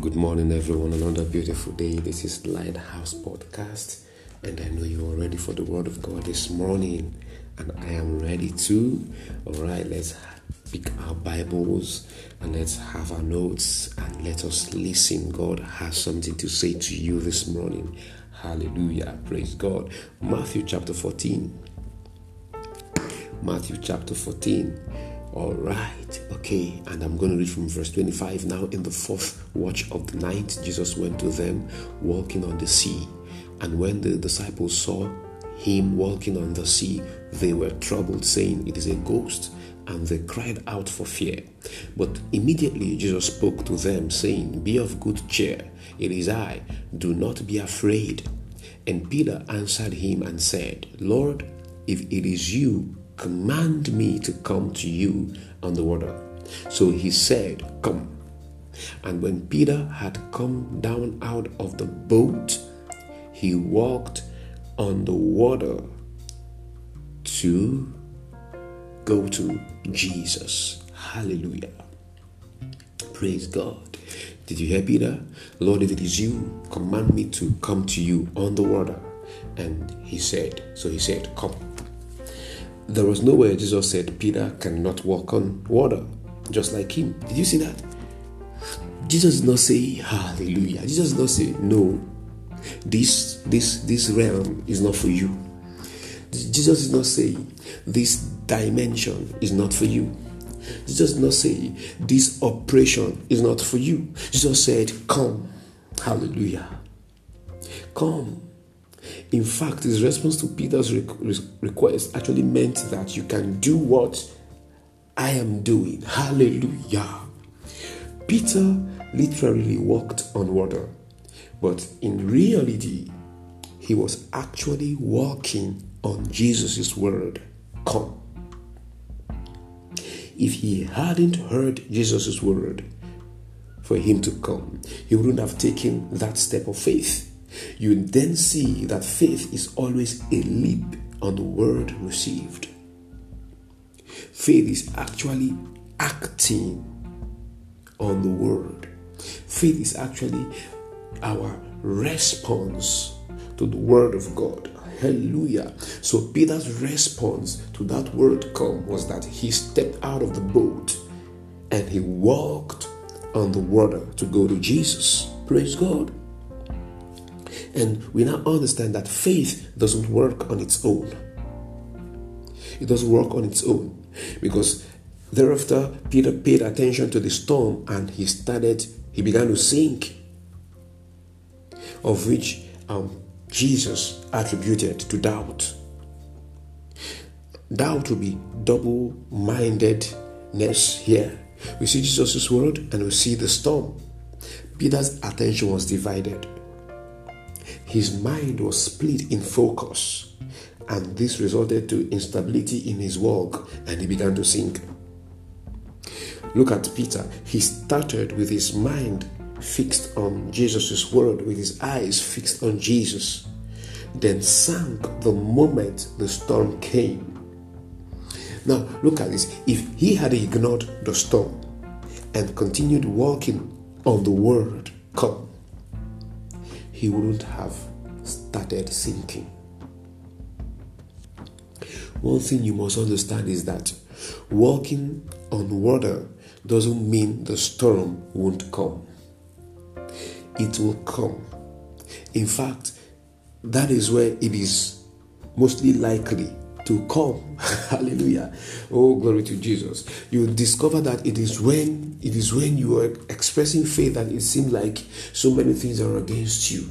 Good morning, everyone. Another beautiful day. This is Lighthouse Podcast, and I know you're ready for the Word of God this morning, and I am ready too. All right, let's pick our Bibles and let's have our notes and let us listen. God has something to say to you this morning. Hallelujah. Praise God. Matthew chapter 14. Matthew chapter 14. All right, okay, and I'm going to read from verse 25. Now, in the fourth watch of the night, Jesus went to them walking on the sea. And when the disciples saw him walking on the sea, they were troubled, saying, It is a ghost. And they cried out for fear. But immediately Jesus spoke to them, saying, Be of good cheer, it is I, do not be afraid. And Peter answered him and said, Lord, if it is you, command me to come to you on the water. So he said, Come. And when Peter had come down out of the boat, he walked on the water to go to Jesus. Hallelujah. Praise God. Did you hear Peter? Lord, if it is you, command me to come to you on the water. And he said, So he said, Come. There was nowhere Jesus said Peter cannot walk on water, just like him. Did you see that? Jesus did not say hallelujah. Jesus did not say no. This this this realm is not for you. Jesus did not say this dimension is not for you. Jesus did not say this operation is not for you. Jesus said, Come. Hallelujah. Come. In fact, his response to Peter's request actually meant that you can do what I am doing. Hallelujah. Peter literally walked on water, but in reality, he was actually walking on Jesus' word. Come. If he hadn't heard Jesus' word for him to come, he wouldn't have taken that step of faith you then see that faith is always a leap on the word received. Faith is actually acting on the word. Faith is actually our response to the word of God. Hallelujah. So Peter's response to that word come was that he stepped out of the boat and he walked on the water to go to Jesus. Praise God. And we now understand that faith doesn't work on its own. It doesn't work on its own because thereafter Peter paid attention to the storm and he started, he began to sink, of which um, Jesus attributed to doubt. Doubt will be double mindedness here. We see Jesus' word and we see the storm. Peter's attention was divided. His mind was split in focus, and this resulted to instability in his walk, and he began to sink. Look at Peter. He started with his mind fixed on Jesus' word, with his eyes fixed on Jesus, then sank the moment the storm came. Now, look at this. If he had ignored the storm and continued walking on the word, come, he wouldn't have started sinking. One thing you must understand is that walking on water doesn't mean the storm won't come. It will come. In fact, that is where it is mostly likely to come. Hallelujah. Oh, glory to Jesus. You discover that it is when it is when you are expressing faith that it seems like so many things are against you.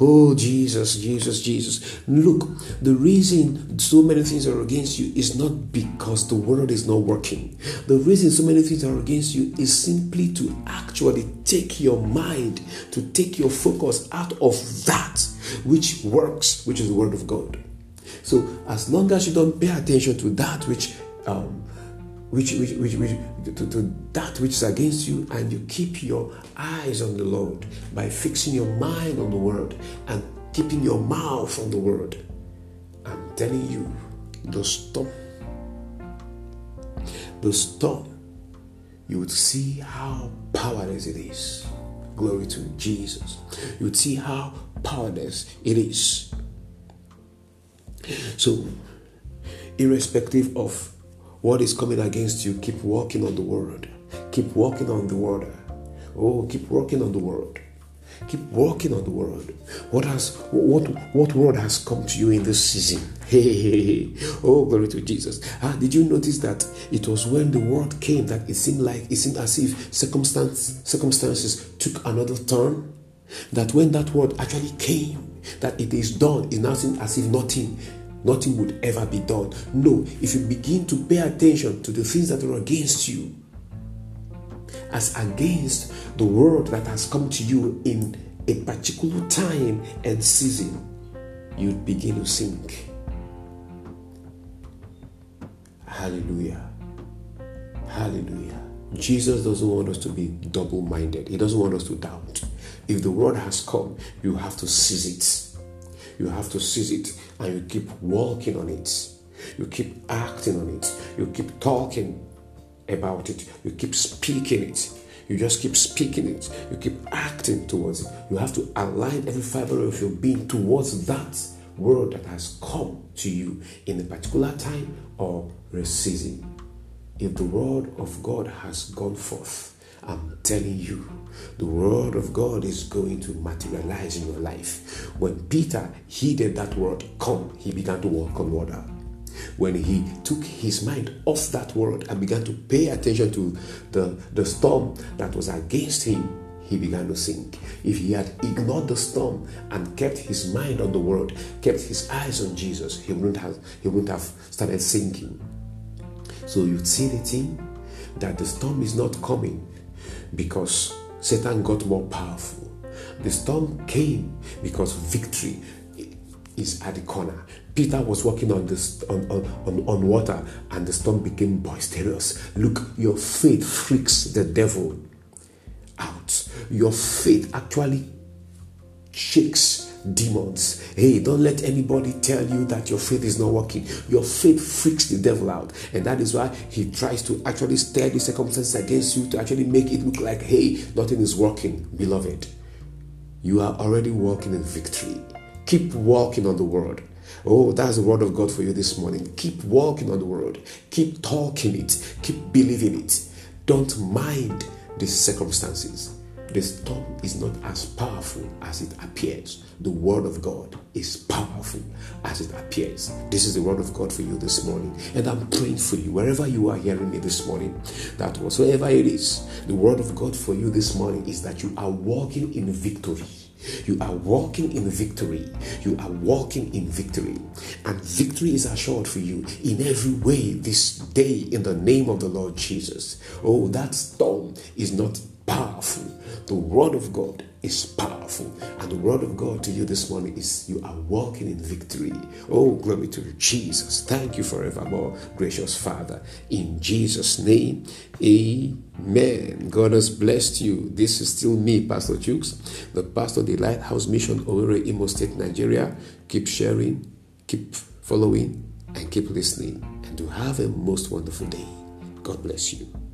Oh, Jesus, Jesus, Jesus. Look, the reason so many things are against you is not because the world is not working. The reason so many things are against you is simply to actually take your mind, to take your focus out of that which works, which is the word of God. So as long as you don't pay attention to that which um, which, which, which, which to, to, that which is against you, and you keep your eyes on the Lord by fixing your mind on the word and keeping your mouth on the word. I'm telling you, the storm, the storm, you would see how powerless it is. glory to Jesus. You would see how powerless it is. So, irrespective of what is coming against you, keep walking on the word. Keep walking on the word. Oh, keep working on the word. Keep working on the word. What has what what word has come to you in this season? Hey, hey, hey. oh glory to Jesus. Ah, did you notice that it was when the word came that it seemed like it seemed as if circumstance circumstances took another turn? That when that word actually came, that it is done, it now seemed as if nothing nothing would ever be done. No, if you begin to pay attention to the things that are against you, as against the word that has come to you in a particular time and season, you'd begin to sink. Hallelujah. Hallelujah. Jesus doesn't want us to be double minded, He doesn't want us to doubt. If the word has come, you have to seize it. You have to seize it and you keep walking on it. You keep acting on it. You keep talking about it. You keep speaking it. You just keep speaking it. You keep acting towards it. You have to align every fiber of your being towards that word that has come to you in a particular time or a season. If the word of God has gone forth, I'm telling you, the word of God is going to materialize in your life. When Peter heeded that word, come, he began to walk on water when he took his mind off that word and began to pay attention to the, the storm that was against him, he began to sink. If he had ignored the storm and kept his mind on the word, kept his eyes on Jesus, he wouldn't have he wouldn't have started sinking. So you see the thing that the storm is not coming because Satan got more powerful. The storm came because victory is at the corner. Peter was walking on this on, on, on, water and the storm became boisterous. Look, your faith freaks the devil out. Your faith actually shakes demons. Hey, don't let anybody tell you that your faith is not working. Your faith freaks the devil out. And that is why he tries to actually stir the circumstances against you to actually make it look like, hey, nothing is working. Beloved, you are already walking in victory. Keep walking on the word. Oh, that's the word of God for you this morning. Keep walking on the word. Keep talking it. Keep believing it. Don't mind the circumstances. The storm is not as powerful as it appears. The word of God is powerful as it appears. This is the word of God for you this morning. And I'm praying for you, wherever you are hearing me this morning, that whatsoever it is, the word of God for you this morning is that you are walking in victory you are walking in victory. You are walking in victory. And victory is assured for you in every way this day in the name of the Lord Jesus. Oh, that storm is not powerful. The word of God is powerful. And the word of God to you this morning is you are walking in victory. Oh, glory to Jesus. Thank you forevermore, gracious Father. In Jesus' name, amen. God has blessed you. This is still me, Pastor Chooks, the pastor of the Lighthouse Mission, Owerri, Imo State, Nigeria. Keep sharing, keep following, and keep listening. And to have a most wonderful day. God bless you.